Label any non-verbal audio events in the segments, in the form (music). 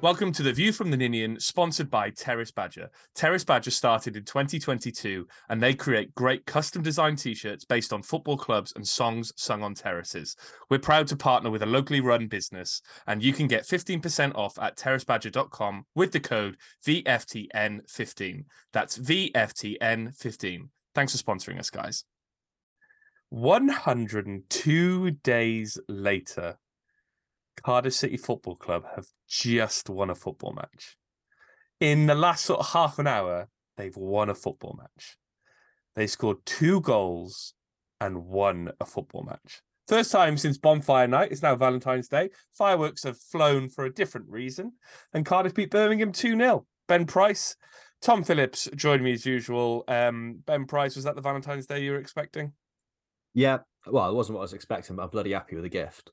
Welcome to the View from the Ninian, sponsored by Terrace Badger. Terrace Badger started in 2022 and they create great custom designed t shirts based on football clubs and songs sung on terraces. We're proud to partner with a locally run business, and you can get 15% off at terracebadger.com with the code VFTN15. That's VFTN15. Thanks for sponsoring us, guys. 102 days later, Cardiff City Football Club have just won a football match. In the last sort of half an hour, they've won a football match. They scored two goals and won a football match. First time since Bonfire Night. It's now Valentine's Day. Fireworks have flown for a different reason. And Cardiff beat Birmingham 2 0. Ben Price, Tom Phillips joined me as usual. Um, ben Price, was that the Valentine's Day you were expecting? Yeah. Well, it wasn't what I was expecting, but I'm bloody happy with the gift.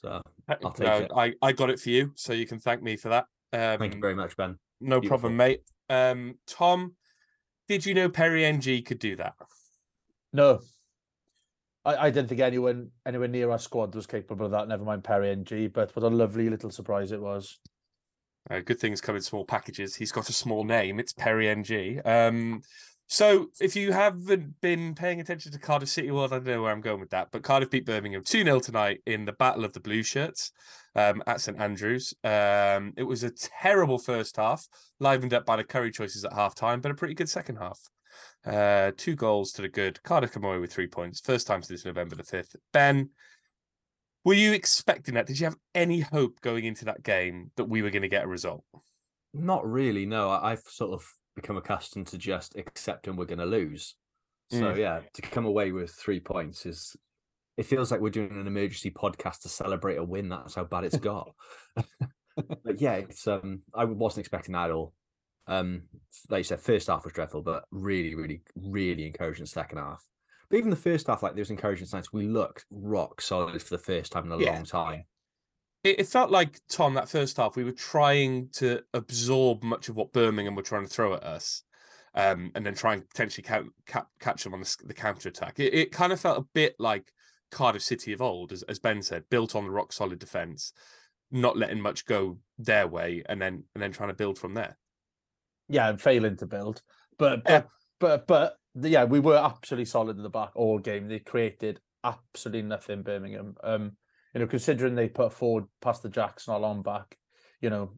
So I'll take no, it. I, I got it for you, so you can thank me for that. Um, Thank you very much, Ben. No Beautiful. problem, mate. Um, Tom, did you know Perry Ng could do that? No. I, I didn't think anyone anywhere near our squad was capable of that, never mind Perry Ng, but what a lovely little surprise it was. Uh, good things come in small packages. He's got a small name. It's Perry Ng. Um, so if you haven't been paying attention to Cardiff City World, I don't know where I'm going with that, but Cardiff beat Birmingham 2 0 tonight in the Battle of the Blue Shirts um, at St Andrews. Um, it was a terrible first half, livened up by the curry choices at half time, but a pretty good second half. Uh, two goals to the good. Cardiff come away with three points. First time since November the 5th. Ben, were you expecting that? Did you have any hope going into that game that we were going to get a result? Not really. No, I- I've sort of become accustomed to just accepting we're going to lose. So Mm. yeah, to come away with three points is. It feels like we're doing an emergency podcast to celebrate a win. That's how bad it's (laughs) got. but yeah, it's um. I wasn't expecting that at all. Um, like you said, first half was dreadful, but really, really, really encouraging second half. But even the first half, like there was encouraging signs. We looked rock solid for the first time in a Yeah. long time. It, it felt like Tom that first half we were trying to absorb much of what Birmingham were trying to throw at us, um, and then try and potentially ca- ca- catch them on the, the counter attack. It, it kind of felt a bit like Cardiff City of old, as, as Ben said, built on the rock solid defense, not letting much go their way, and then and then trying to build from there. Yeah, and failing to build. But Yeah. but but but yeah, we were absolutely solid in the back all game. They created absolutely nothing, Birmingham. Um, you know, considering they put forward past the Jacks not long back, you know,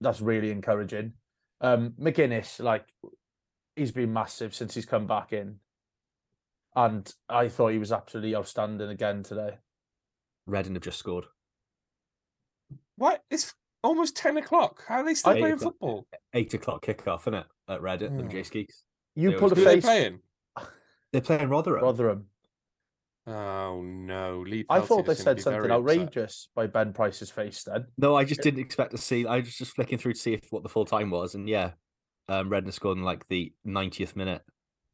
that's really encouraging. Um, McGuinness, like he's been massive since he's come back in. And I thought he was absolutely outstanding again today. Reading have just scored. What? It's almost ten o'clock. How are they still Eight playing o'clock. football? Eight o'clock kickoff, isn't it? At Reading Oh. and J Skeeks. You They pulled a always Who are they face, playing? They're playing Rotherham. Rotherham. Oh no! Lee I thought they said something very upset. outrageous by Ben Price's face then. No, I just didn't expect to see. I was just flicking through to see if what the full time was, and yeah, um, Reading scored in like the 90th minute.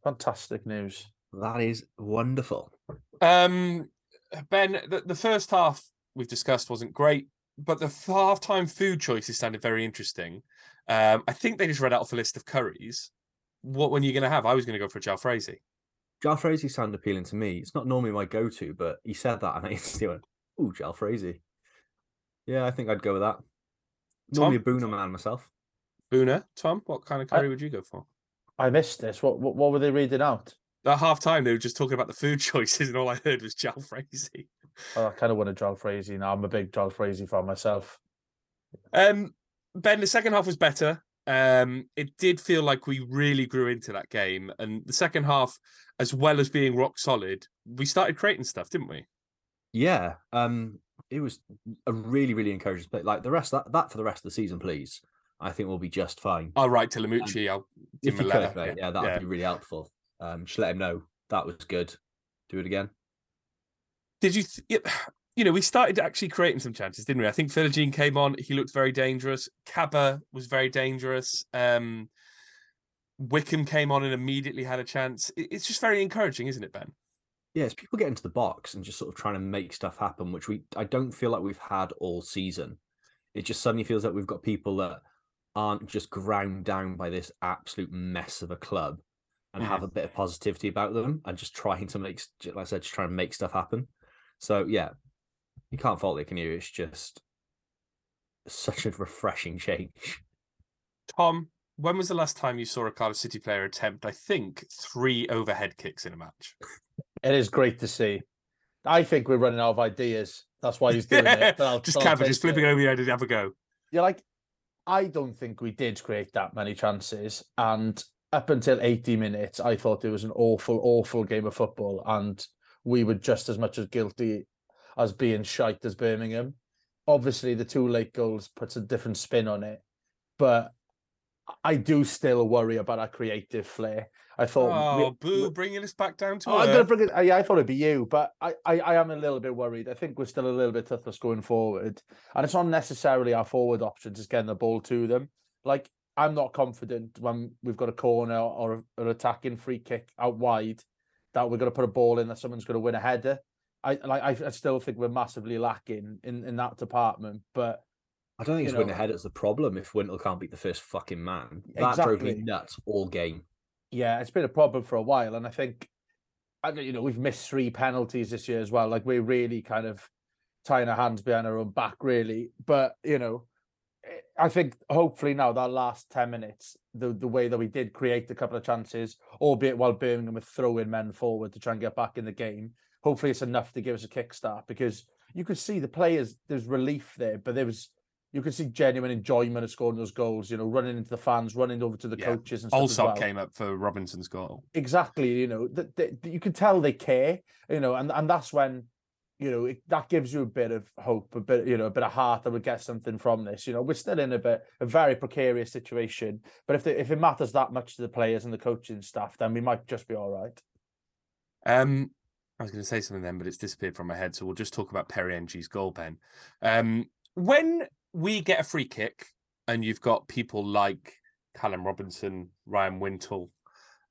Fantastic news. That is wonderful. Um, Ben, the, the first half we've discussed wasn't great, but the half-time food choices sounded very interesting. Um, I think they just read out off a list of curries. What one are you going to have? I was going to go for a jalfrezi. Jalfrezi sounded appealing to me. It's not normally my go to, but he said that, and I (laughs) instantly went, "Ooh, Jalfrezi." Yeah, I think I'd go with that. Normally a Bhuna man myself. Bhuna, Tom, what kind of curry would you go for? I missed this. What what, what were they reading out? At half time, they were just talking about the food (laughs) choices, and all I heard was jalfrezi. Oh, I kind of want a Joel Frazee now. I'm a big Joel Frazee fan myself. Um, Ben, the second half was better. Um, it did feel like we really grew into that game, and the second half, as well as being rock solid, we started creating stuff, didn't we? Yeah, um, it was a really, really encouraging play. Like the rest, that that for the rest of the season, please. I think we'll be just fine. I'll write to Lamouchi. I'll give if him a letter. could, mate, yeah, that would be really helpful. Um, just let him know that was good. Do it again. Did you? Th- (sighs) you know, we started actually creating some chances, didn't we? I think Philogene came on. He looked very dangerous. Kaba was very dangerous. Um, Wickham came on and immediately had a chance. It's just very encouraging, isn't it, Ben? Yeah, it's people get into the box and just sort of trying to make stuff happen, which we I don't feel like we've had all season. it just suddenly feels like we've got people that aren't just ground down by this absolute mess of a club and have mm. a bit of positivity about them and just trying to make, like I said, just trying to make stuff happen. So yeah, you can't fault it, can you? It's just such a refreshing change. Tom, when was the last time you saw a Cardiff City player attempt, I think, three overhead kicks in a match? It is great to see. I think we're running out of ideas. That's why he's doing it. but (laughs) I'll- just I'll just flipping it. over the idea to have a go. Yeah, like I don't think we did create that many chances, and up until eighty minutes, I thought it was an awful, awful game of football, and we were just as much as guilty as being shite as Birmingham. Obviously, the two late goals puts a different spin on it, but I do still worry about our creative flair. I thought, we- Oh, boo, we- bringing us back down to Oh, I'm gonna bring it. Uh, yeah, I thought it'd be you, but I, I, I am a little bit worried. I think we're still a little bit toothless going forward, and it's not necessarily our forward options just getting the ball to them. Like I'm not confident when we've got a corner or an attacking free kick out wide that we're going to put a ball in that someone's going to win a header. I like. I, I still think we're massively lacking in in that department. But I don't think it's win know- ahead that's the problem if Wintle can't beat the first fucking man. That drove me nuts all game. yeah, it's been a problem for a while, and I think, I you know, we've missed three penalties this year as well. Like we're really kind of tying our hands behind our own back, really. But you know, I think hopefully now that last ten minutes, the the way that we did create a couple of chances, albeit while Birmingham were throwing men forward to try and get back in the game, hopefully it's enough to give us a kickstart because you could see the players. There's relief there, but there was. You could see genuine enjoyment of scoring those goals. You know, running into the fans, running over to the Yeah. coaches and Allsop well came up for Robinson's goal. exactly you know that that you can tell they care you know and and that's when you know it, that gives you a bit of hope a bit you know a bit of heart that we get something from this you know we're still in a bit a very precarious situation but if the, if it matters that much to the players and the coaching staff then we might just be all right Um, I was going to say something then, but it's disappeared from my head. So we'll just talk about Perry Ng's goal, Ben. Um, when we get a free kick and you've got people like Callum Robinson, Ryan Wintle,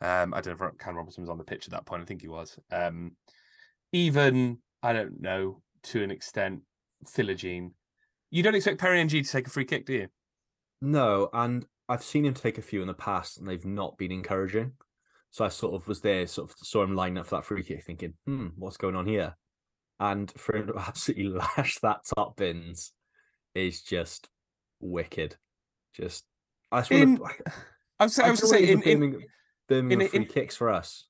um, I don't know if Callum Robinson was on the pitch at that point. I think he was. Um, even, I don't know, to an extent, Philogene. You don't expect Perry Ng to take a free kick, do you? No, and I've seen him take a few in the past, and they've not been encouraging. So I sort of was there, sort of saw him line up for that free kick, thinking, "Hmm, what's going on here?" And for him to (laughs) absolutely lash that top bins is just wicked. Just I just In- want (laughs) to. I was, I I was was going to say, in, in, Birmingham, Birmingham in- free in- kicks for us.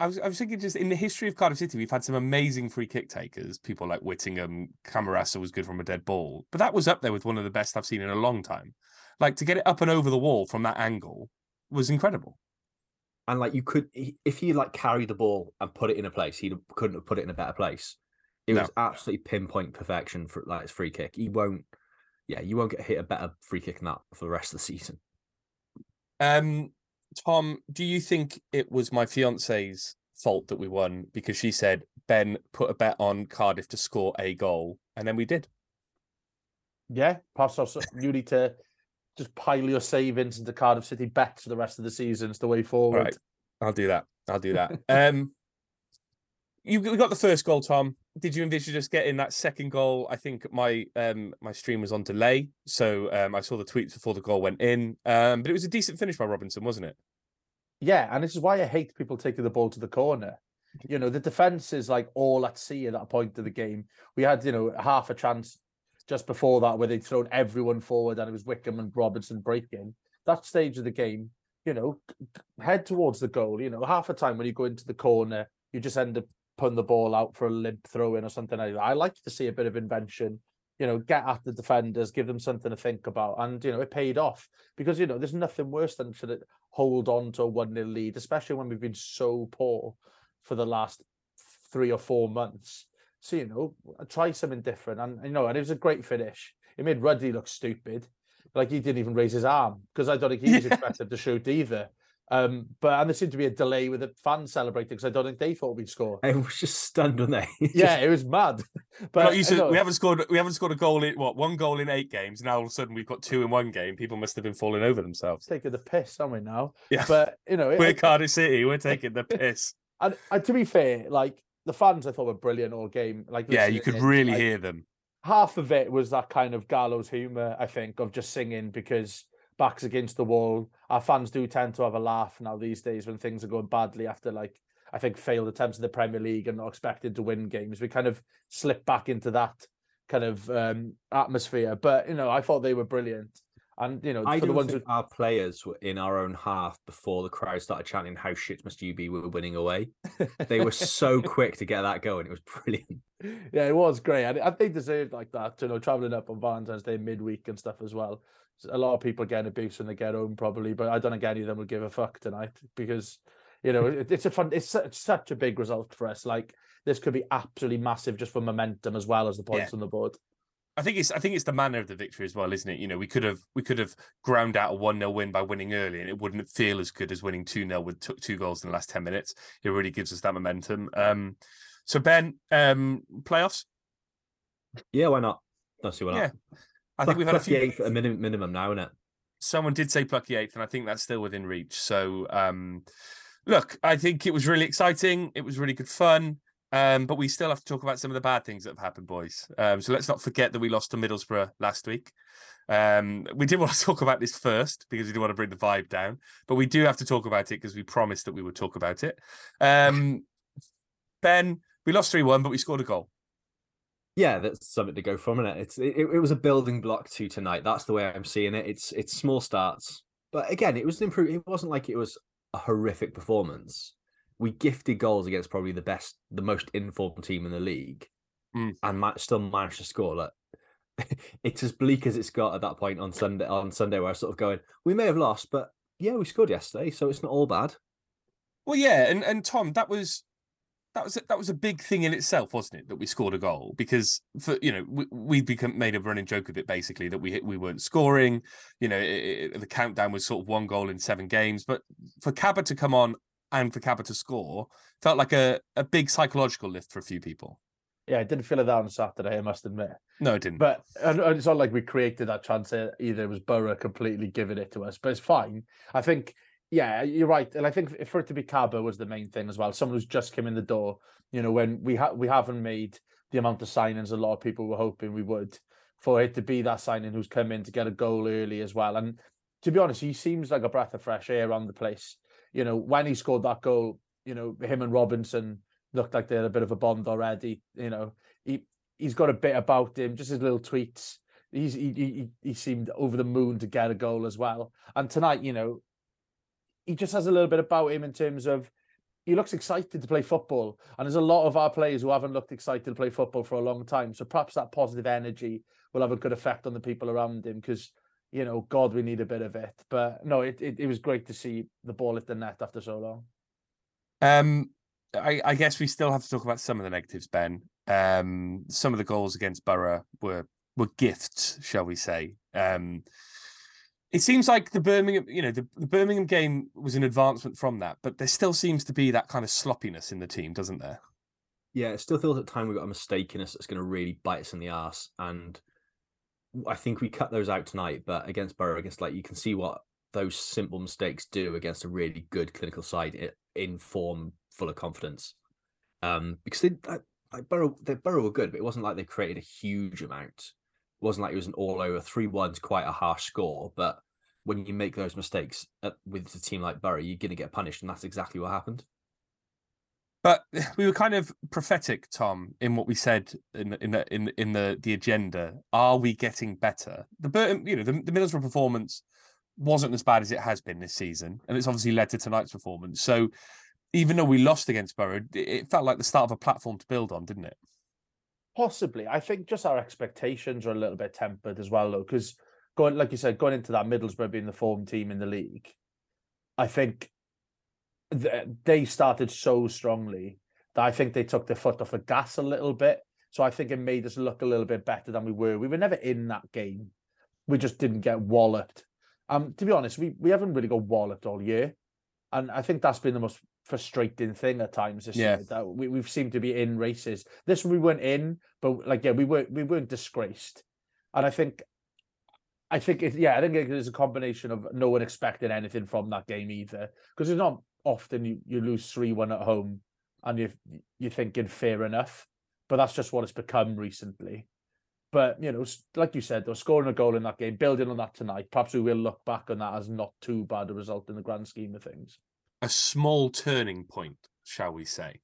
I was, I was thinking just in the history of Cardiff City, we've had some amazing free kick takers. People like Whittingham, Camarasa was good from a dead ball, but that was up there with one of the best I've seen in a long time. Like to get it up and over the wall from that angle was incredible. and like you could if he like carried the ball and put it in a place he couldn't have put it in a better place it No. was absolutely pinpoint perfection for like his free kick he won't yeah you won't get hit a better free kick than that for the rest of the season Um, Tom, do you think it was my fiance's fault that we won because she said Ben put a bet on Cardiff to score a goal, and then we did? yeah pass us you need to just pile your savings into cardiff city bets for the rest of the season it's the way forward right, I'll do that. I'll do that. (laughs) um, you we got the first goal, Tom. Did you envisage us getting that second goal? I think my um my stream was on delay, so um I saw the tweets before the goal went in. Um, but it was a decent finish by Robinson, wasn't it? Yeah, and this is why I hate people taking the ball to the corner. (laughs) You know, the defense is like all at sea at that point of the game. We had, you know, half a chance just before that where they'd thrown everyone forward and it was Wickham and Robinson breaking. That stage of the game, you know, head towards the goal. You know, half the time when you go into the corner, you just end up putting the ball out for a limp throw in or something like that. I like to see a bit of invention. You know, get at the defenders, give them something to think about, and you know it paid off because you know there's nothing worse than to hold on to a one 0 lead, especially when we've been so poor for the last three or four months. So you know, try something different, and you know, and it was a great finish. It made Ruddy look stupid, like he didn't even raise his arm because I don't think he was (laughs) Yeah. expected to shoot either. Um, but and there seemed to be a delay with the fans celebrating because I don't think they thought we'd score. (laughs) I was just stunned when (laughs) they Yeah, it was mad. (laughs) But But you said, we haven't scored. We haven't scored a goal in what one goal in eight games. Now all of a sudden we've got two in one game. People must have been falling over themselves. taking the piss, aren't we now? Yeah, But you know, it- we're I- Cardiff City. We're taking the piss. And, and to be fair, like the fans, I thought were brilliant all game. Like, yeah, you could in, really like, hear them. half of it was that kind of gallows humor, I think, of just singing because backs against the wall. Our fans do tend to have a laugh now these days when things are going badly after like I think failed attempts in the Premier League and not expected to win games. We kind of slip back into that kind of um, atmosphere. But you know, I thought they were brilliant. And you know, I for the ones who our players were in our own half before the crowd started chanting "How shit must you be?" We were winning away. They were so (laughs) quick to get that going. It was brilliant. yeah, it was great. And I think they deserved like that, you know, traveling up on Valentine's Day midweek and stuff as well. A lot of people getting abuse when they get home, probably, but I don't think any of them will give a fuck tonight because, you know, it, it's a fun, it's such, such a big result for us. Like, this could be absolutely massive just for momentum as well as the points Yeah. on the board. I think it's I think it's the manner of the victory as well, isn't it? You know, we could have we could have ground out a one 0 win by winning early, and it wouldn't feel as good as winning two 0 with t- two goals in the last ten minutes. It really gives us that momentum. Um, so Ben, um, playoffs. Yeah, why not? Don't see why not. I think we've had a few. eighth at a minimum, minimum now, isn't it? someone did say plucky eighth, and I think that's still within reach. So, um, look, I think it was really exciting. It was really good fun. Um, but we still have to talk about some of the bad things that have happened, boys. Um, so let's not forget that we lost to Middlesbrough last week. Um, we did (laughs) want to talk about this first because we didn't want to bring the vibe down, but we do have to talk about it because we promised that we would talk about it. Um, ben, we lost 3 1, but we scored a goal. Yeah, that's something to go from, and it? It's it, it was a building block to tonight. That's the way I'm seeing it. It's it's small starts, but again, it was an improve. It wasn't like it was a horrific performance. We gifted goals against probably the best, the most informed team in the league, Mm. and ma- still managed to score. Like, (laughs) it's as bleak as it's got at that point on Sunday. On Sunday, where I was sort of going, we may have lost, but yeah, we scored yesterday, so it's not all bad. Well, yeah, and and Tom, that was that was a, that was a big thing in itself, wasn't it? That we scored a goal because for you know we we become made a running joke of it basically that we we weren't scoring. You know, it, it- the countdown was sort of one goal in seven games, but for Kaba to come on and for Kaba to score felt like a a big psychological lift for a few people. Yeah, I didn't feel it out on Saturday, I must admit. No, it didn't. But and, and it's not like we created that chance uh, either. It was Boro completely giving it to us, but it's fine. I think, yeah, you're right. And I think for it to be Kaba was the main thing as well. Someone who's just come in the door. You know, when we ha- we haven't made the amount of signings a lot of people were hoping we would, for it to be that signing who's come in to get a goal early as well. And to be honest, he seems like a breath of fresh air around the place. You know, when he scored that goal, you know, him and Robinson looked like they had a bit of a bond already. You know, he he's got a bit about him, just his little tweets. He's he he, he seemed over the moon to get a goal as well. And tonight, you know, he just has a little bit about him in terms of he looks excited to play football. And there's a lot of our players who haven't looked excited to play football for a long time. So perhaps that positive energy will have a good effect on the people around him because you know, God, we need a bit of it. But no, it, it, it was great to see the ball hit the net after so long. Um, I, I guess we still have to talk about some of the negatives, Ben. Um, some of the goals against Boro were were gifts, shall we say? Um, it seems like the Birmingham, you know, the, the Birmingham game was an advancement from that, but there still seems to be that kind of sloppiness in the team, doesn't there? Yeah, it still feels at time we've got a mistake in us that's going to really bite us in the ass. And I think we cut those out tonight, but against Boro, against like you can see what those simple mistakes do against a really good clinical side in form, full of confidence. Um, because they like, Boro, they Boro were good, but it wasn't like they created a huge amount. It wasn't like it was an all over three one's quite a harsh score, but when you make those mistakes at, with a team like Boro, you're going to get punished, and that's exactly what happened. But (laughs) we were kind of prophetic, Tom, in what we said in the, in the in in the the agenda. Are we getting better? The Burton, um, you know, the, the Middlesbrough performance wasn't as bad as it has been this season, and it's obviously led to tonight's performance. So even though we lost against Boro, it- it felt like the start of a platform to build on, didn't it? Possibly. I think just our expectations are a little bit tempered as well, though, because going, like you said, going into that Middlesbrough being the form team in the league, I think th- they started so strongly that I think they took their foot off the gas a little bit. So I think it made us look a little bit better than we were. We were never in that game. We just didn't get walloped. Um, to be honest, we, we haven't really got walloped all year. And I think that's been the most frustrating thing at times this Yeah. year that we, we've seemed to be in races. This we weren't in, but like yeah, we weren't we weren't disgraced. And I think I think it, yeah, I think it is a combination of no one expecting anything from that game either. Because it's not often you, you lose three one at home and you you're thinking fair enough. But that's just what it's become recently. But you know, like you said, though, scoring a goal in that game, building on that tonight, perhaps we will look back on that as not too bad a result in the grand scheme of things. A small turning point, shall we say?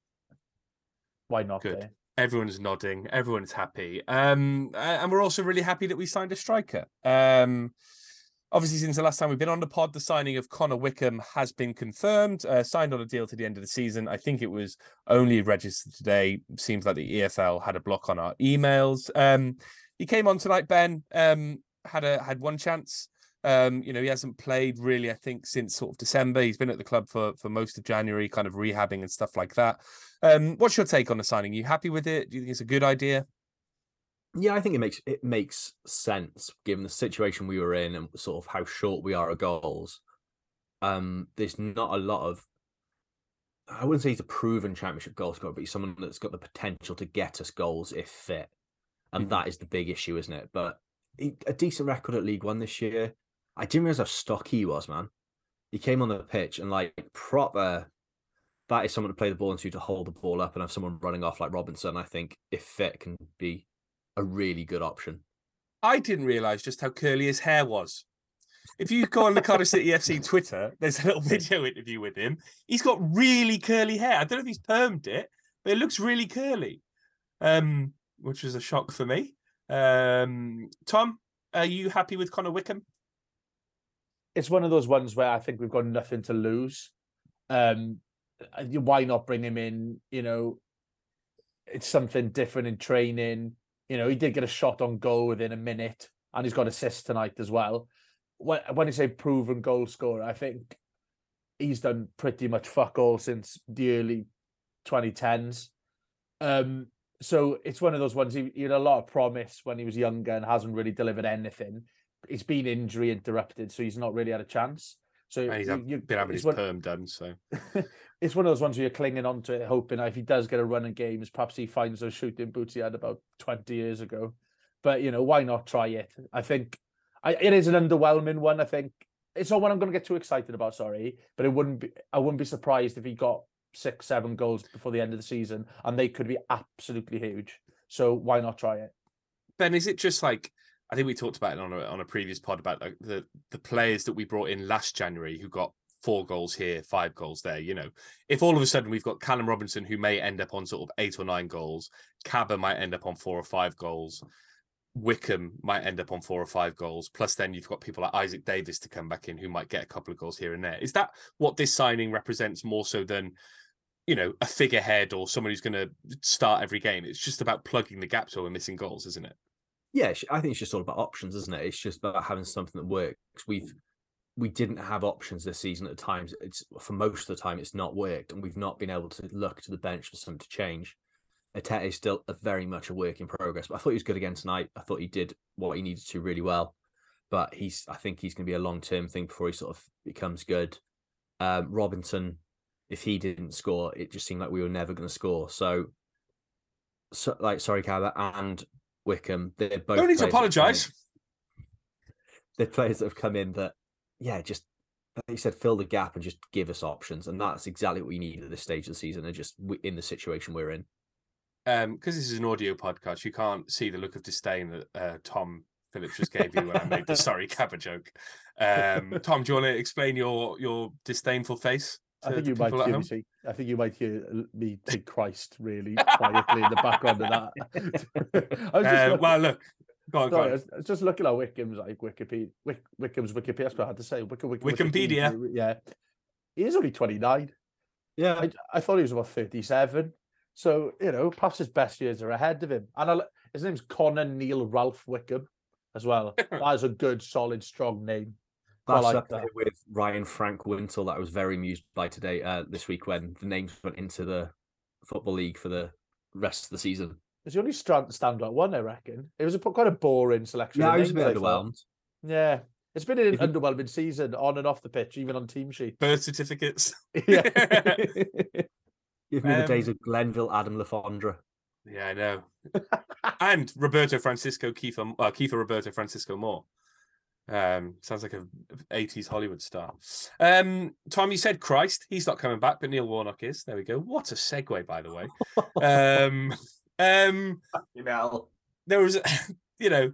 Why not? Good. eh? Everyone's nodding. Everyone's happy. Um, and we're also really happy that we signed a striker. Um, obviously, since the last time we've been on the pod, the signing of Connor Wickham has been confirmed. Uh, signed on a deal to the end of the season. I think it was only registered today. Seems like the EFL had a block on our emails. Um, he came on tonight. Ben um, had a had one chance. Um, you know, he hasn't played really, I think, since sort of December. He's been at the club for for most of January, kind of rehabbing and stuff like that. Um, what's your take on the signing? you happy with it? Do you think it's a good idea? Yeah, I think it makes it makes sense given the situation we were in and sort of how short we are of goals. Um, there's not a lot of. I wouldn't say he's a proven championship goal scorer, but he's someone that's got the potential to get us goals if fit, and Mhm. that is the big issue, isn't it? But he, a decent record at League One this year. I didn't realize how stocky he was, man. He came on the pitch and like proper. That is someone to play the ball into to hold the ball up and have someone running off like Robinson. I think if fit can be a really good option. I didn't realise just how curly his hair was. If you go on the Cardiff City FC (laughs) Twitter, there's a little (laughs) video interview with him. He's got really curly hair. I don't know if he's permed it, but it looks really curly, um, which was a shock for me. Um, Tom, are you happy with Connor Wickham? It's one of those ones where I think we've got nothing to lose. Um, uh, why not bring him in? You know, it's something different in training. You know, he did get a shot on goal within a minute, and he's got assists tonight as well. When when you say proven goal scorer, I think he's done pretty much fuck all since the early 2010s. Um, so it's one of those ones he, he had a lot of promise when he was younger and hasn't really delivered anything. He's been injury interrupted, so he's not really had a chance. So And he's you- you- been having his one- perm done, so (laughs) it's one of those ones where you're clinging on to it, hoping if he does get a run in games, perhaps he finds those shooting boots he had about 20 years ago. But you know, why not try it? I think I, it is an underwhelming one. I think it's not one I'm going to get too excited about. Sorry, but it wouldn't be. I wouldn't be surprised if he got six, seven goals before the end of the season, and they could be absolutely huge. So why not try it? Ben, is it just like I think we talked about it on a on a previous pod about like the the players that we brought in last January who got four goals here, five goals there. You know, if all of a sudden we've got Callum Robinson who may end up on sort of eight or nine goals, Kaba might end up on four or five goals, Wickham might end up on four or five goals. Plus, then you've got people like Isaak Davies to come back in who might get a couple of goals here and there. Is that what this signing represents more so than? You know, a figurehead or someone who's going to start every game. It's just about plugging the gaps where we're missing goals, isn't it? Yeah, I think it's just all about options, isn't it? It's just about having something that works. We've we didn't have options this season at times. It's for most of the time it's not worked, and we've not been able to look to the bench for something to change. Etete is still a very much a work in progress, but I thought he was good again tonight. I thought he did what he needed to really well, but he's I think he's going to be a long term thing before he sort of becomes good. Um, Robinson, if he didn't score, it just seemed like we were never going to score. So, so like sorry, Kaba and Wickham, they're both. Don't need to players that have come in- apologise. they're players that have come in that, yeah, just like you said, fill the gap and just give us options, and that's exactly what we need at this stage of the season, and just in the situation we're in. um because this is an audio podcast you can't see the look of disdain that uh, tom phillips just gave you when i made the (laughs) sorry kaba joke um tom do you want to explain your your disdainful face I think you might hear me say, I think you might hear me (laughs) say Christ really quietly in the background of that. (laughs) I was just Uh, looking- well look go on, Sorry, I on. I was just looking at Wickham's like Wikipedia, Wick, Wickham's Wikipedia. That's what I had to say. Wickham, Wick, Wikipedia. Yeah, he is only twenty nine. Yeah, I, I thought he was about thirty seven. So you know, perhaps his best years are ahead of him. And I, his name's Connor Neil Ralph Wickham as well. (laughs) that is a good, solid, strong name. I that's like up there that. with Ryan Frank Wintle that I was very amused by today, uh, this week when the names went into the football league for the rest of the season. It's the only stand standout one, I reckon. It was a, quite a boring selection. Yeah, of I was a names, bit thought. underwhelmed. Yeah, it's been an If you- underwhelming season on and off the pitch, even on team sheet. birth certificates (laughs) (laughs) Yeah. (laughs) Give me the days Um, of Glenville, Adam Le Fondre. yeah i know and roberto francisco kieffer uh, kieffer roberto francisco moore um sounds like a 80s hollywood star um tom you said christ he's not coming back but neil warnock is there we go what a segue by the way um (laughs) um You know, there was (laughs) you know,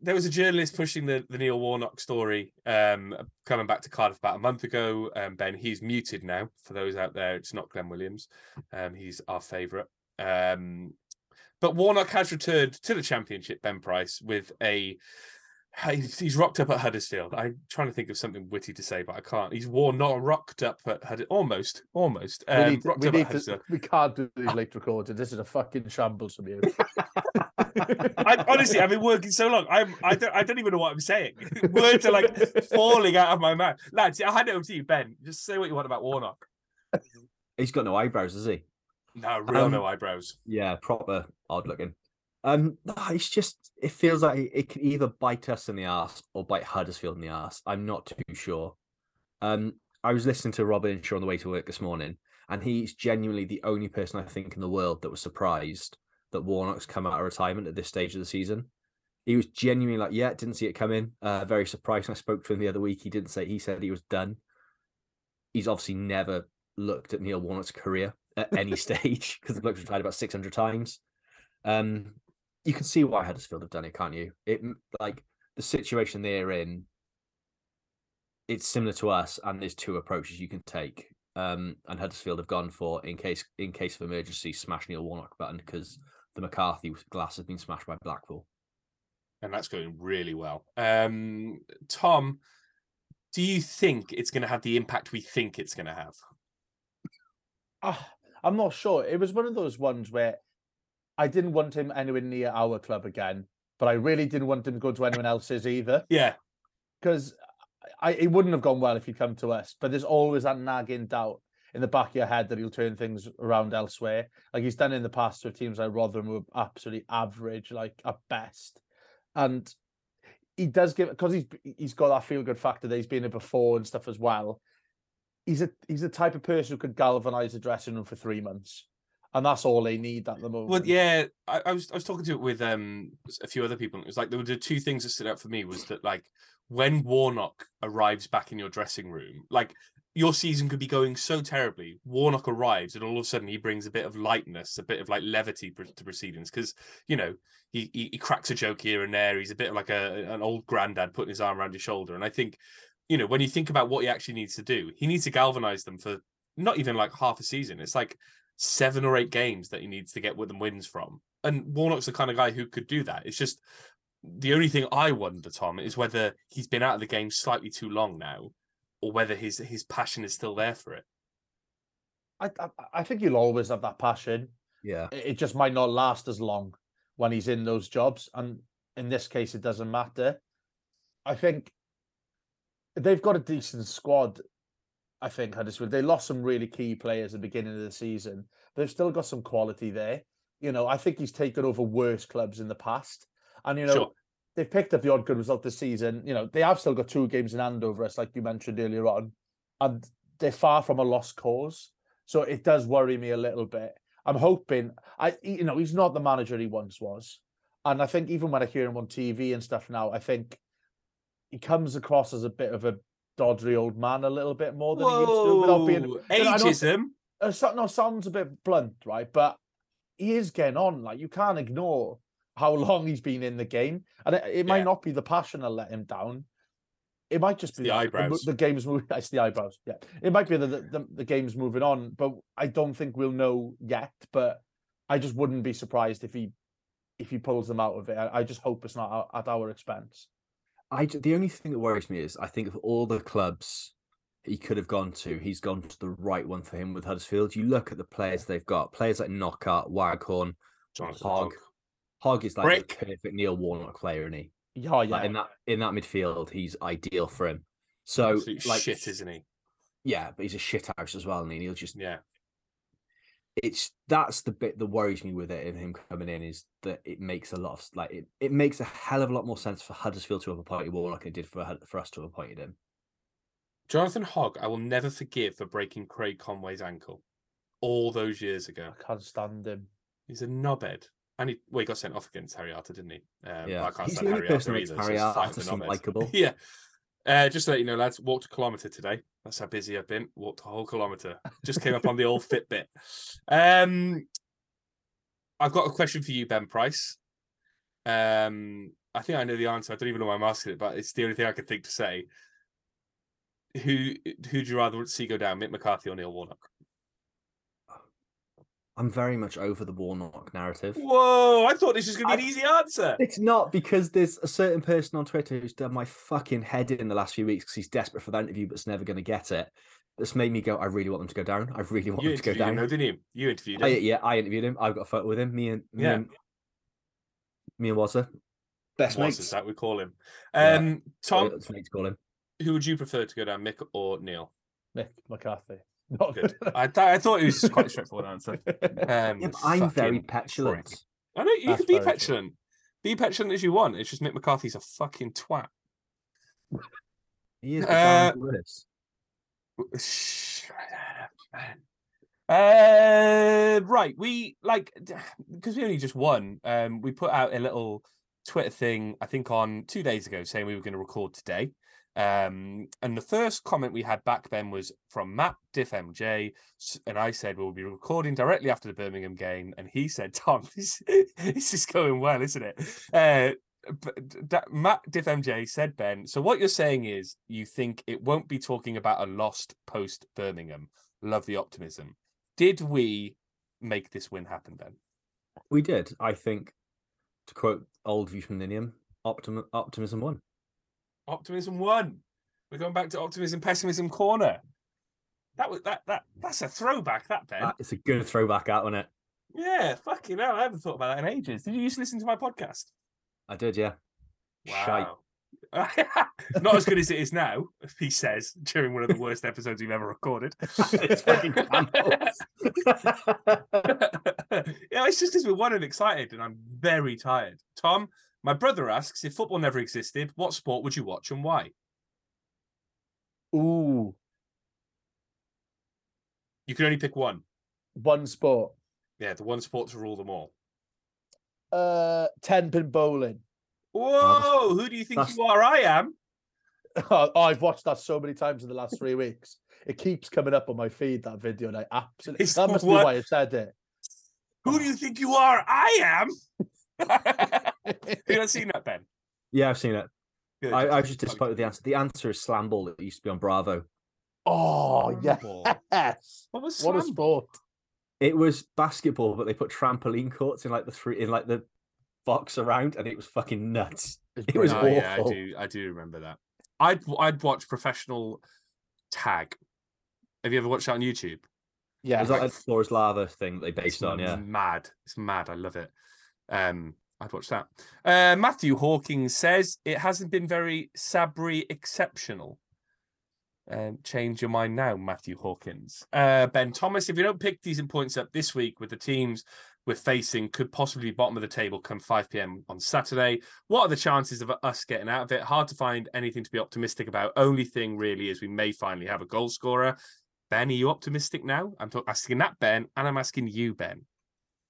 there was a journalist pushing the, the Neil Warnock story um, coming back to Cardiff about a month ago. Um, ben, he's muted now. For those out there, it's not Glenn Williams. Um, he's our favourite. Um, but Warnock has returned to the championship, Ben Price, with a. He's, he's rocked up at Huddersfield. I'm trying to think of something witty to say, but I can't. He's worn not rocked up at Huddersfield. Almost, almost. We, Um, need to- rocked we, up need to- we can't do these late recordings. This is a fucking shambles from you. I, honestly, I've been working so long. I'm, I don't, I don't even know what I'm saying. (laughs) Words are like falling out of my mouth. Lads, I hand it over to you, Ben. Just say what you want about Warnock. He's got no eyebrows, has he? No, real Um, no eyebrows. Yeah, proper odd looking. Um, it's just it feels like it- can either bite us in the ass or bite Huddersfield in the ass. I'm not too sure. Um, I was listening to Robin Shaw on the way to work this morning, and he's genuinely the only person I think in the world that was surprised that Warnock's come out of retirement at this stage of the season. He was genuinely like, "Yeah, didn't see it coming." Uh, very surprised. I spoke to him the other week. He didn't say. He said he was done. He's obviously never looked at Neil Warnock's career at any (laughs) stage because the bloke's retired about 600 times. Um, you can see why Huddersfield have done it, can't you? It like the situation they're in. It's similar to us, and there's two approaches you can take. Um, and Huddersfield have gone for in case in case of emergency, smash Neil Warnock button because the McCarthy glass has been smashed by Blackpool. And that's going really well. Um, Tom, do you think it's going to have the impact we think it's going to have? Ah, I'm not sure. It was one of those ones where I didn't want him anywhere near our club again, but I really didn't want him to go to anyone else's either Yeah, because I it wouldn't have gone well if he'd come to us. But there's always that nagging doubt in the back of your head that he'll turn things around elsewhere, like he's done in the past with teams like Rotherham who are absolutely average, like at best, and he does give because he's he's got that feel good factor that he's been here before and stuff as well. He's a he's the type of person who could galvanize the dressing room for three months, and that's all they need at the moment. Well, yeah, I, I was I was talking to it with um a few other people. And it was like there were the two things that stood out for me was that like when Warnock arrives back in your dressing room, like your season could be going so terribly. Warnock arrives, and all of a sudden he brings a bit of lightness, a bit of like levity to proceedings because you know he, he he cracks a joke here and there. He's a bit like a an old granddad putting his arm around your shoulder, and I think you know when you think about what he actually needs to do, he needs to galvanize them for not even like half a season. It's like seven or eight games that he needs to get with them wins from. And Warnock's the kind of guy who could do that. It's just the only thing I wonder, Tom, is whether he's been out of the game slightly too long now, or whether his his passion is still there for it. I, I I think you'll always have that passion. Yeah, It it just might not last as long when he's in those jobs, and in this case, it doesn't matter. I think they've got a decent squad. I think Huddersfield. They lost some really key players at the beginning of the season. They've still got some quality there. You know, I think he's taken over worse clubs in the past, and you know Sure. they've picked up the odd good result this season. You know, they have still got two games in hand over us, like you mentioned earlier on, and they're far from a lost cause. So it does worry me a little bit. I'm hoping I you know, he's not the manager he once was. And I think even when I hear him on TV and stuff now, I think he comes across as a bit of a doddery old man a little bit more than he used to without being Whoa, you know, ageism. uh, so, no, sounds a bit blunt, right? But he is getting on. Like you can't ignore how (laughs) long he's been in the game, and it, it might Yeah. not be the passion that let him down. It might just It's be the eyebrows. The, game's moving. (laughs) It's the eyebrows. Yeah, it might be that the, the, the game's moving on, but I don't think we'll know yet. But I just wouldn't be surprised if he if he pulls them out of it. I, I just hope it's not at our expense. I the only thing that worries me is I think of all the clubs he could have gone to, he's gone to the right one for him with Huddersfield. You look at the players they've got, players like Knockout, Waghorn, Hogg. Hogg. Hogg is like Brick. the perfect Neil Warnock player, isn't he? Yeah, yeah. Like in that in that midfield, he's ideal for him. So Absolute like shit, isn't he? yeah, but he's a shit house as well, and he? he'll just Yeah. It's that's the bit that worries me with it and him coming in is that it makes a lot of like it, it makes a hell of a lot more sense for Huddersfield to have appointed Warnock than it did for for us to have appointed him. Jonathan Hogg, I will never forgive for breaking Craig Conway's ankle all those years ago. I can't stand him. He's a knobhead. And he, well, he got sent off against Harry Arter, didn't he? Um, Yeah. I can't He's stand the only Harry person Arter that either. Harry it's fine Arter for likeable. yeah. Uh, just to let you know, lads, walked a kilometre today. That's how busy I've been. Walked a whole kilometre. Just came up on the old (laughs) Fitbit. Um, I've got a question for you, Ben Price. Um, I think I know the answer. I don't even know why I'm asking it, but it's the only thing I could think to say. Who who'd you rather see go down, Mick McCarthy or Neil Warnock? I'm very much over the Warnock narrative. Whoa! I thought this was going to be I- an easy answer. It's not because there's a certain person on Twitter who's done my fucking head in the last few weeks because he's desperate for that interview but's never going to get it. That's made me go. I really want them to go down. I really want You them to go interviewed him, down. though, didn't you? You interviewed I, him. yeah, I interviewed him. I've got a photo with him. Me and me Yeah. and me and Wazza. Best What's mates. that we call him? Yeah. Um, Tom, That's what to call him. who would you prefer to go down, Mick or Neil? Mick McCarthy. (laughs) Not Good. I, th- I thought it was quite a (laughs) straightforward answer. Um, Yeah, but I'm very petulant. prick. I know you That's can be very true. petulant. Be petulant as you want. It's just Mick McCarthy's a fucking twat. He is. but Uh, worse. (sighs) Uh, right. We like because we only just won. Um, we put out a little Twitter thing, I think, on two days ago, saying we were going to record today. Um, and the first comment we had back then was from Matt Diff MJ, and I said we'll be recording directly after the Birmingham game, and he said, (laughs) "Tom, this, this is going well, isn't it?" Uh, that Matt Diff MJ said, Ben, so what you're saying is you think it won't be talking about a lost post Birmingham. Love the optimism. Did we make this win happen, Ben? We did. I think, to quote old Ninian, optim- optimism won. Optimism won. We're going back to optimism, pessimism corner. That was that that that's a throwback, that Ben. That- it's a good throwback out on it. yeah, fucking hell. I haven't thought about that in ages. Did you used to listen to my podcast? I did, yeah. Wow. (laughs) Not as good as it is now, (laughs) he says, during one of the worst episodes we've ever recorded. (laughs) It's fucking yeah, it's just because we're one and excited, and I'm very tired. Tom, my brother asks if football never existed, what sport would you watch and why? Ooh, You can only pick one. one sport. Yeah, the one sport to rule them all. Uh, ten pin bowling. Whoa, who do you think that's- you are? I am. Oh, (laughs) I've watched that so many times in the last three weeks. It keeps coming up on my feed that video, and I absolutely It's that must what- be why I said it. Who do you think you are? I am. (laughs) Have you not seen that, Ben? yeah, I've seen it. Good. I, I was just disappointed with the answer. The answer is slam ball that used to be on Bravo. Oh Horrible. yes, What was what a slam sport! It was basketball, but they put trampoline courts in like the three in like the box around, and it was fucking nuts. It was Oh, brilliant. yeah, I do. I do remember that. I'd I'd watch professional tag. Have you ever watched that on YouTube? Yeah, Is that like the floor is lava thing that they based It's on? Yeah. It's mad. It's mad. I love it. Um, I'd watch that. Uh, Matthew Hawkins says it hasn't been very Sabri exceptional. Um, change your mind now, Matthew Hawkins. Uh, ben Thomas, if you don't pick decent points up this week with the teams we're facing, could possibly be bottom of the table come 5 p.m. on Saturday. What are the chances of us getting out of it? Hard to find anything to be optimistic about. Only thing really is we may finally have a goal scorer. Ben, are you optimistic now? I'm talk- asking that Ben, and I'm asking you, Ben.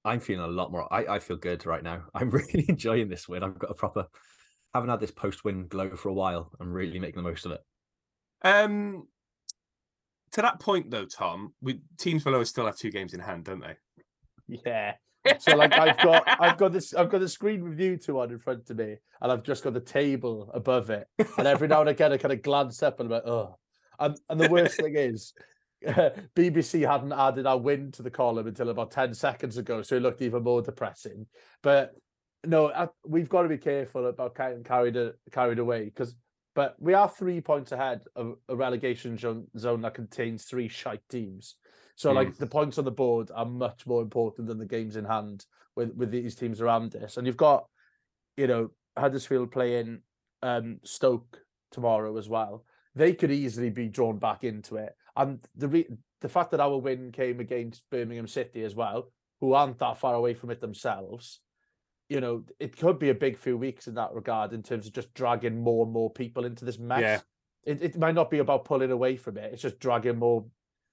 I'm feeling a lot more. I, I feel good right now. (laughs) I'm really enjoying this win. I've got a proper, haven't had this post win glow for a while. I'm really making the most of it. Um, to that point though, Tom, we teams below us still have two games in hand, don't they? yeah. So like I've got I've got this I've got the screen review to one in front of me, and I've just got the table above it, and every now and again I kind of glance up and I'm like, oh, and and the worst (laughs) thing is. (laughs) BBC hadn't added our win to the column until about 10 seconds ago, so it looked even more depressing. But no, I, we've got to be careful about getting carried a, carried away because, but we are three points ahead of a relegation zone, zone that contains three shite teams. So, like the points on the board are much more important than the games in hand with with these teams around us. And you've got, you know, Huddersfield playing um, Stoke tomorrow as well. They could easily be drawn back into it. And the re- the fact that our win came against Birmingham City as well, who aren't that far away from it themselves, you know, it could be a big few weeks in that regard in terms of just dragging more and more people into this mess. Yeah. It, it might not be about pulling away from it. It's just dragging more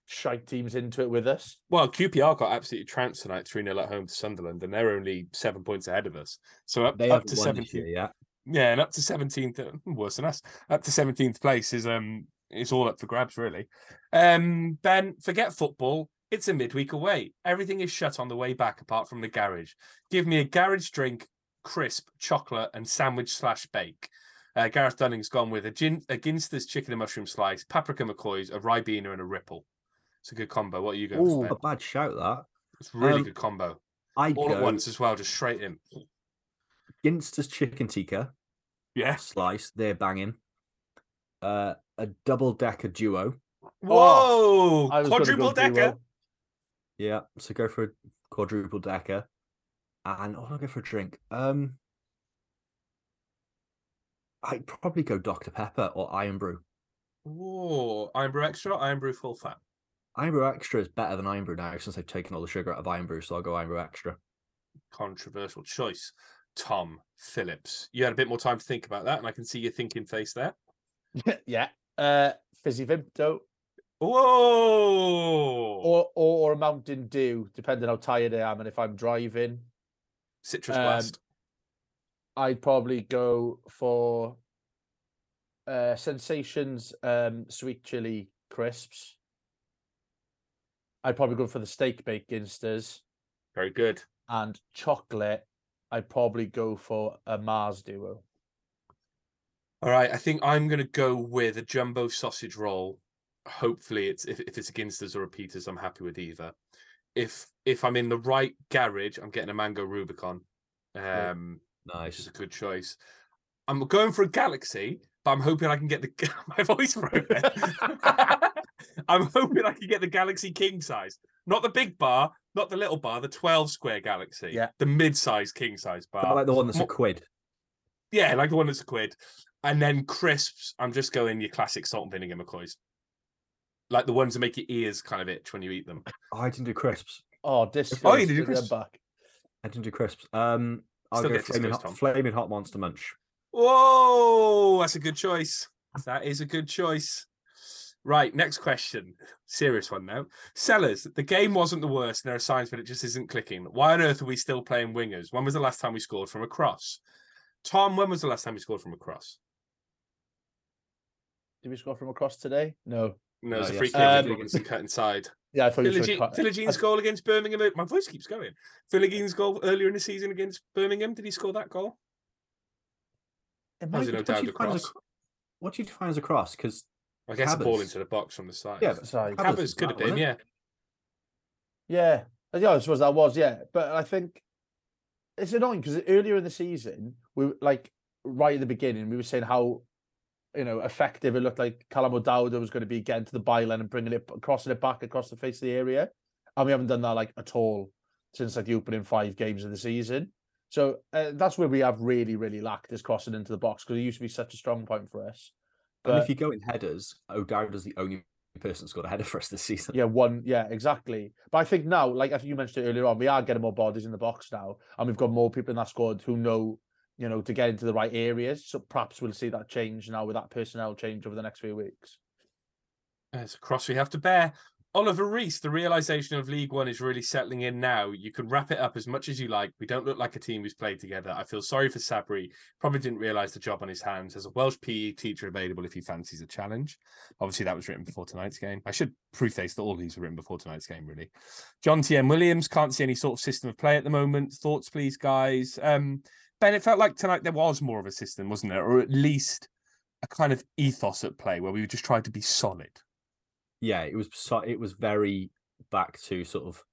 shite teams into it with us. Well, QPR got absolutely trounced tonight, 3 0 at home to Sunderland, and they're only seven points ahead of us. So up, They up to won 17th. year yet. Yeah, and up to 17th, uh, worse than us, up to 17th place is um it's all up for grabs, really. Um, Ben, forget football. It's a midweek away. Everything is shut on the way back apart from the garage. Give me a garage drink crisp, chocolate, and sandwich slash bake. Uh, Gareth Dunning's gone with a, gin, a Ginster's chicken and mushroom slice, paprika McCoy's, a Ribena, and a Ripple. It's a good combo. What are you going Ooh, for? a bad shout that. It's a really um, good combo. I All go at once as well, just straight in. Ginster's chicken tikka Yeah. slice. They're banging. Uh, a double decker duo. Whoa! I Quadruple go decker. duo. Yeah, so go for a quadruple decker, and oh, I'll go for a drink. Um, I'd probably go Dr Pepper or Irn-Bru. Whoa! Irn-Bru Extra, Irn-Bru Full Fat. Irn-Bru Extra is better than Irn-Bru now since they've taken all the sugar out of Irn-Bru, so I'll go Irn-Bru Extra. Controversial choice. Tom Phillips. You had a bit more time to think about that, and I can see your thinking face there. (laughs) yeah. Uh, fizzy Vimto Whoa! or, or or a Mountain Dew, depending how tired I am and if I'm driving. Citrus um, Blast. I'd probably go for uh Sensations um sweet chili crisps. I'd probably go for the steak baked Ginsters Very good. and chocolate. I'd probably go for a Mars duo. All right, I think I'm going to go with a jumbo sausage roll. Hopefully, it's if, if it's a Ginsters or a Peters, I'm happy with either. If if I'm in the right garage, I'm getting a mango Rubicon, um, is Nice. a good choice. I'm going for a Galaxy, but I'm hoping I can get the (laughs) my voice broke. (laughs) I'm hoping I can get the Galaxy King size, not the big bar, not the little bar, the 12 square Galaxy, Yeah. the mid-size king size bar. I like the one that's a quid. Yeah, like the one that's a quid. And then crisps, I'm just going your classic salt and vinegar McCoys. Like the ones that make your ears kind of itch when you eat them. Oh, (laughs) I didn't do crisps. Oh, this Oh, you did do goes to the crisps? back. I didn't do crisps. Um, I'll Still go flaming hot, flaming hot monster munch. Whoa, that's a good choice. That is a good choice. Right, next question. Serious one now. Sellers, the game wasn't the worst, and there are signs, but it just isn't clicking. Why on earth are we still playing wingers? When was the last time we scored from a cross? Tom, when was the last time we scored from a cross? Did we score from across today? No. No, it was a free yes. kick Um, with Robinson cut inside. Yeah, I thought you Philogene, said goal against Birmingham. My voice keeps going. Philogene's goal earlier in the season against Birmingham. Did he score that goal? It That was might no What doubt do a you define as a cross. cro- What do you define as a cross? Because I guess a ball into the box from the side. yeah, be- sorry. Kaba's Kaba's was could have been, wasn't yeah. it? Yeah, Uh, yeah, I suppose that was yeah, but I think it's annoying because earlier in the season, we were, like right at the beginning, we were saying how you know effective it looked like Callum O'Dowda was going to be getting to the byline and bringing it, crossing it back across the face of the area, and we haven't done that like at all since like the opening five games of the season. So uh, that's where we have really, really lacked is crossing into the box because it used to be such a strong point for us. And But- if you go in headers, O'Dowda's the only person that's got a header for us this season. Yeah, one. Yeah, exactly. But I think now, like as you mentioned earlier on, we are getting more bodies in the box now, and we've got more people in that squad who know, you know, to get into the right areas. So perhaps we'll see that change now with that personnel change over the next few weeks. It's a cross we have to bear. Oliver Reese, the realization of League One is really settling in now. You can wrap it up as much as you like. We don't look like a team who's played together. I feel sorry for Sabri. Probably didn't realize the job on his hands. There's a Welsh PE teacher available if he fancies a challenge. Obviously, that was written before tonight's game. I should preface that all these were written before tonight's game, really. John T.M. Williams can't see any sort of system of play at the moment. Thoughts, please, guys. Um, ben, it felt like tonight there was more of a system, wasn't there? Or at least a kind of ethos at play where we were just trying to be solid. yeah, it was so, it was very back to sort of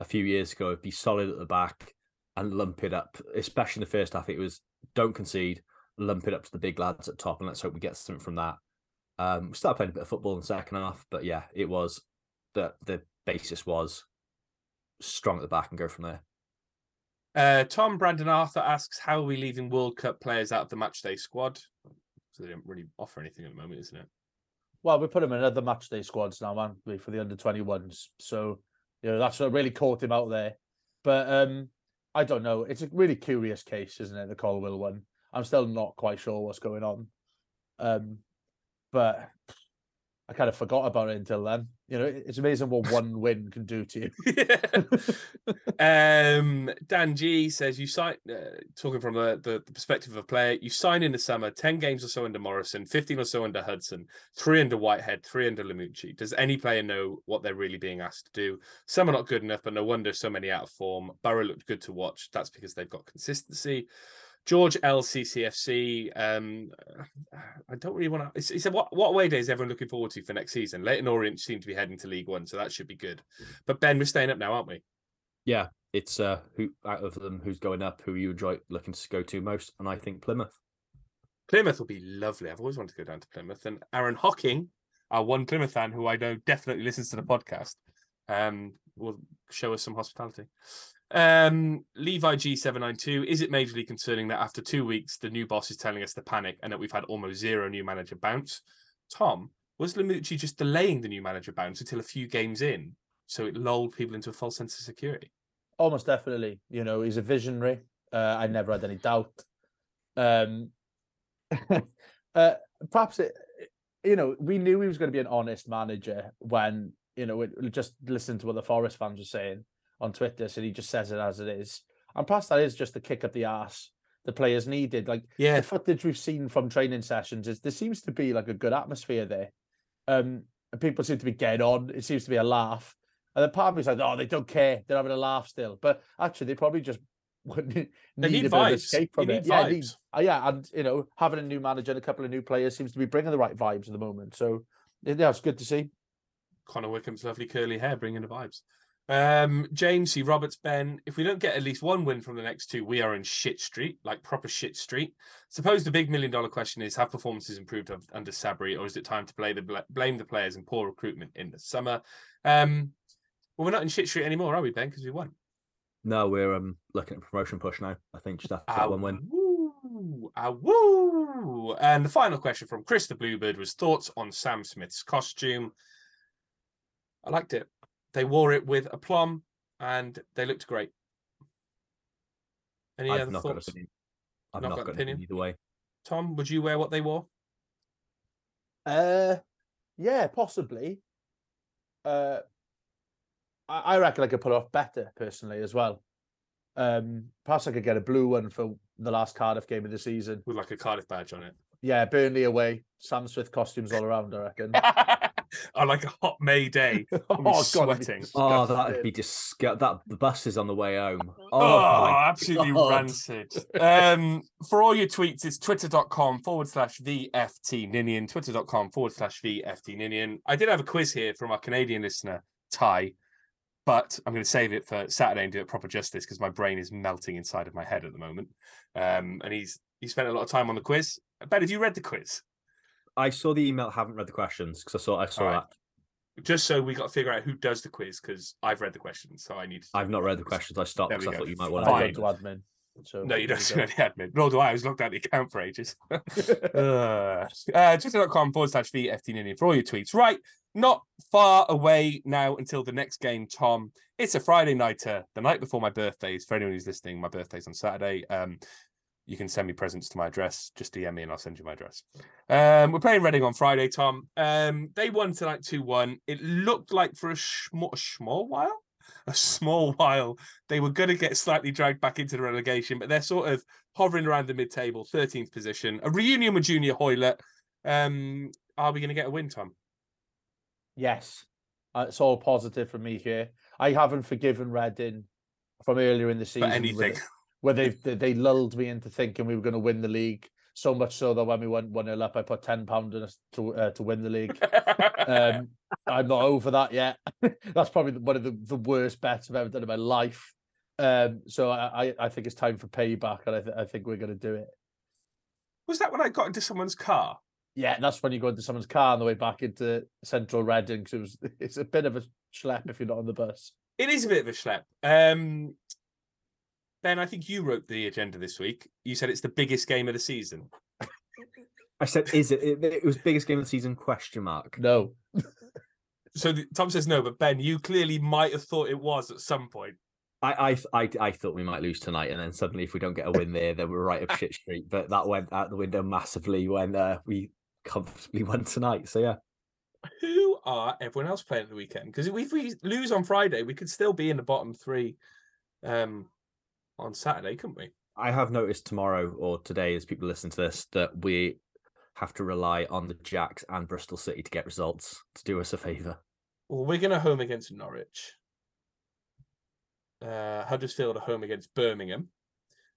a few years ago. Be solid at the back and lump it up. Especially in the first half, it was don't concede, lump it up to the big lads at top, and let's hope we get something from that. Um, we started playing a bit of football in the second half, but yeah, it was the the basis was strong at the back and go from there. Uh, Tom Brandon Arthur asks, "How are we leaving World Cup players out of the matchday squad?" So they don't really offer anything at the moment, isn't it? Well, we put him in other match day squads now, haven't we, for the under twenty ones. So you know that's what really caught him out there. But um, I don't know. It's a really curious case, isn't it? The Colwill one. I'm still not quite sure what's going on. Um, but I kind of forgot about it until then. You know, it's amazing what (laughs) one win can do to you. (laughs) um, Dan G says you sign uh, talking from the, the, the perspective of a player. You sign in the summer, ten games or so under Morison, fifteen or so under Hudson, three under Whitehead, three under Lamouchi. Does any player know what they're really being asked to do? Some are not good enough, but no wonder so many out of form. Boro looked good to watch. That's because they've got consistency. George LCCFC. Um, I don't really want to. He said, "What what away days everyone looking forward to for next season?" Leyton Orient seem to be heading to League One, so that should be good. But Ben, we're staying up now, aren't we? Yeah, it's uh who out of them who's going up, who you enjoy looking to go to most, and I think Plymouth. Plymouth will be lovely. I've always wanted to go down to Plymouth, and Aaron Hocking, our one Plymouth fan who I know definitely listens to the podcast, um, will show us some hospitality. Um, Levi G792, is it majorly concerning that after two weeks, the new boss is telling us to panic and that we've had almost zero new manager bounce? Tom, was Lamouchi just delaying the new manager bounce until a few games in? So it lulled people into a false sense of security? Almost definitely. You know, he's a visionary. Uh, I never had any doubt. Um, (laughs) uh, perhaps it, you know, we knew he was going to be an honest manager when, you know, just listen to what the Forest fans were saying on Twitter, so he just says it as it is. And plus, that is just the kick up the ass the players needed. Like yeah, the footage we've seen from training sessions is there seems to be like a good atmosphere there. Um, and people seem to be getting on. It seems to be a laugh. And the part of me's like, oh, they don't care. They're having a laugh still. But actually, they probably just (laughs) need, need a bit of escape from it. Yeah, need, uh, yeah, and you know, having a new manager and a couple of new players seems to be bringing the right vibes at the moment. So yeah, it's good to see. Connor Wickham's lovely curly hair bringing the vibes. Um, James C. Roberts, Ben, if we don't get at least one win from the next two, we are in shit street, like proper shit street. Suppose the big million dollar question is have performances improved under Sabri, or is it time to play the blame the players and poor recruitment in the summer? Um, well, we're not in shit street anymore, are we, Ben? Because we won. No, we're um looking at promotion push now. I think just after that one win. Woo, ah, woo. And the final question from Chris the Bluebird was thoughts on Sam Smith's costume. I liked it. They wore it with aplomb and they looked great. Any I've other not thoughts? Got opinion. I've not, not got, got opinion either way. Tom, would you wear what they wore? Uh, yeah, possibly. Uh, I, I reckon I could pull off better personally as well. Um, perhaps I could get a blue one for the last Cardiff game of the season with like a Cardiff badge on it. Yeah, Burnley away, Sam Smith costumes all around. I reckon. (laughs) (laughs) on like a hot May day. (laughs) oh, sweating. oh, that'd be disgusting. That the bus is on the way home. Oh, oh absolutely God. rancid. Um, for all your tweets, it's twitter.com forward slash VFT Ninian, twitter.com forward slash VFT Ninian. I did have a quiz here from our Canadian listener, Ty, but I'm going to save it for Saturday and do it proper justice because my brain is melting inside of my head at the moment. Um, and he's he spent a lot of time on the quiz. Ben, have you read the quiz? I saw the email. Haven't read the questions because I saw I saw right. that. Just so we got to figure out who does the quiz because I've read the questions, so I need. to... I've not read the questions. I stopped because I thought you might want to. do admin. So no, you don't do (laughs) any admin. Nor do I. I was locked out the account for ages. (laughs) uh, uh, Twitter.com forward slash VFT for all your tweets. Right. Not far away now until the next game, Tom. It's a Friday nighter, the night before my birthday. For anyone who's listening, my birthday's on Saturday. Um, you can send me presents to my address. Just DM me and I'll send you my address. Um, we're playing Reading on Friday, Tom. Um, they won tonight 2 1. It looked like for a, small, a small while, a small (laughs) while, they were going to get slightly dragged back into the relegation, but they're sort of hovering around the mid table, 13th position. A reunion with Junior Hoilett. Um, are we going to get a win, Tom? Yes. Uh, it's all positive for me here. I haven't forgiven Reading from earlier in the season. For anything where they they lulled me into thinking we were going to win the league. So much so that when we went one 0 up, I put ten pound in to uh, to win the league. um, (laughs) I'm not over that yet. (laughs) That's probably one of the, the worst bets I've ever done in my life. Um, so I, I think it's time for payback, and I, th- I think we're going to do it. Was that when I got into someone's car? Yeah, that's when you go into someone's car on the way back into Central Reading. Because it was (laughs) it's a bit of a schlep if you're not on the bus. It is a bit of a schlep. Um, Ben, I think you wrote the agenda this week. You said it's the biggest game of the season. I said, "Is it? It, it was biggest game of the season?" Question mark. No. so the, Tom says no, but Ben, you clearly might have thought it was at some point. I, I, I, I thought we might lose tonight, and then suddenly, if we don't get a win there, then we're right up shit street. But that went out the window massively when uh, we comfortably won tonight. So yeah. who are everyone else playing at the weekend? Because if we lose on Friday, we could still be in the bottom three um, on Saturday, couldn't we? I have noticed tomorrow or today, as people listen to this, that we have to rely on the Jacks and Bristol City to get results to do us a favour. Well, we're going to home against Norwich. Uh, Huddersfield are home against Birmingham.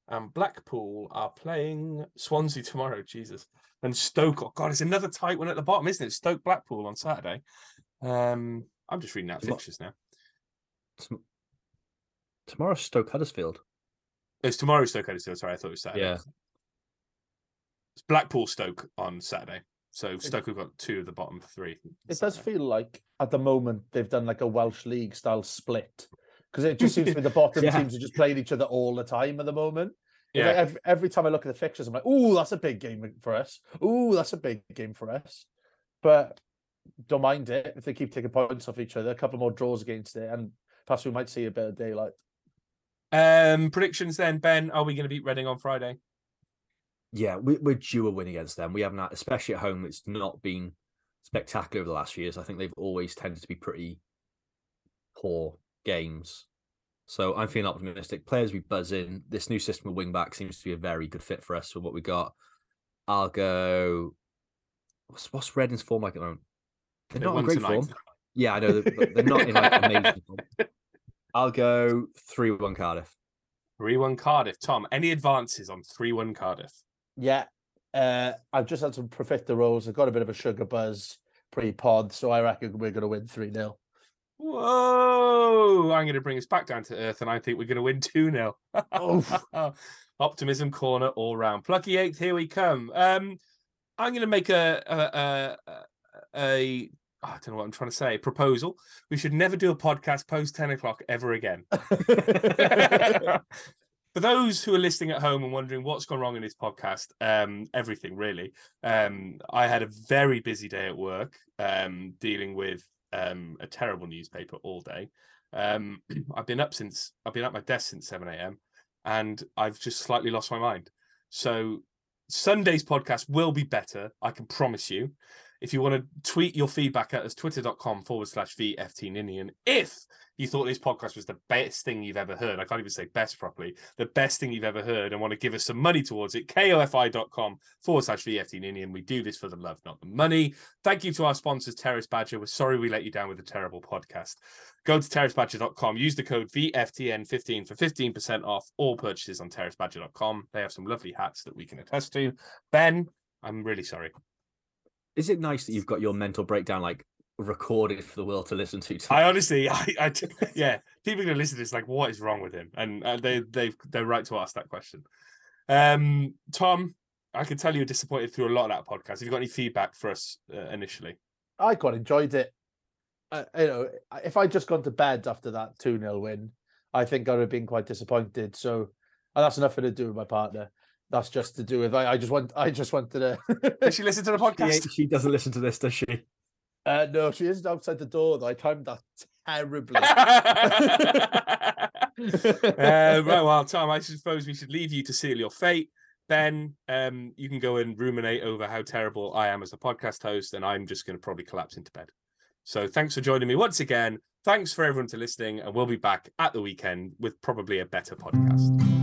And Blackpool are playing Swansea tomorrow. Jesus. And Stoke. Oh, God, it's another tight one at the bottom, isn't it? Stoke Blackpool on Saturday. Um, I'm just reading out fixtures now. Tomorrow, Stoke Huddersfield. It's tomorrow, Stoke Huddersfield. Sorry, I thought it was Saturday. Yeah. It's Blackpool Stoke on Saturday. So Stoke have got two of the bottom three. It does feel like at the moment they've done like a Welsh league style split because it just seems to be the (laughs) bottom Yeah. teams are just playing each other all the time at the moment. Yeah. like every, every time I look at the fixtures, I'm like, "Ooh, that's a big game for us. Ooh, that's a big game for us." But don't mind it if they keep taking points off each other. A couple more draws against it, and perhaps we might see a bit of daylight. Um, predictions then, Ben. Are we going to beat Reading on Friday? Yeah, we, we're due a win against them. We haven't, had, especially at home. It's not been spectacular over the last few years. I think they've always tended to be pretty poor games. So I'm feeling optimistic. Players we buzz in. This new system of wing back seems to be a very good fit for us for what we got. I'll go. What's, what's Reading's form like at the moment? They're They not in great tonight. form. Yeah, I know. They're, they're not in like amazing form. (laughs) I'll go three one Cardiff. 3 1 Cardiff. Tom, any advances on 3 1 Cardiff? Yeah, uh, I've just had some profiteroles. I've got a bit of a sugar buzz pre-pod, so I reckon we're going to win three 0 Whoa! I'm going to bring us back down to earth, and I think we're going to win 2 0. (laughs) Optimism corner all round. Plucky eighth, here we come. Um, I'm going to make a, a, a, a I don't know what I'm trying to say. Proposal. We should never do a podcast post 10 o'clock ever again. (laughs) For those who are listening at home and wondering what's gone wrong in this podcast, um, everything really. Um, I had a very busy day at work, um, dealing with um, a terrible newspaper all day. Um, (clears throat) I've been up since I've been at my desk since seven a.m. and I've just slightly lost my mind. So Sunday's podcast will be better, I can promise you. If you want to tweet your feedback at us, twitter.com forward slash VFTNinian. If you thought this podcast was the best thing you've ever heard, I can't even say best properly, the best thing you've ever heard, and want to give us some money towards it, kofi.com forward slash VFTNinian. We do this for the love, not the money. Thank you to our sponsors, Terrace Badger. We're sorry we let you down with a terrible podcast. Go to terracebadger.com, use the code VFTN15 for 15% off all purchases on terracebadger.com. They have some lovely hats that we can attest to. Ben, I'm really sorry. Is it nice that you've got your mental breakdown like recorded for the world to listen to? I honestly, (laughs) I, I (laughs) yeah, people are gonna listen to this like, what is wrong with him? And uh, they they they're right to ask that question. Um, Tom, I can tell you were disappointed through a lot of that podcast. Have you got any feedback for us uh, initially? I quite enjoyed it. Uh, you know, if I'd just gone to bed after that 2 0 win, I think I'd have been quite disappointed. So, and that's nothing to do with my partner. That's just to do with I, I just want I just wanted to. (laughs) Did she listen to the She, podcast? she doesn't listen to this, does she? uh, no, she isn't outside the door. Though I timed that terribly. (laughs) (laughs) uh, right, well, Tom, I suppose we should leave you to seal your fate. Ben, um, you can go and ruminate over how terrible I am as a podcast host, and I'm just going to probably collapse into bed. So, thanks for joining me once again. Thanks for everyone to listening, and we'll be back at the weekend with probably a better podcast.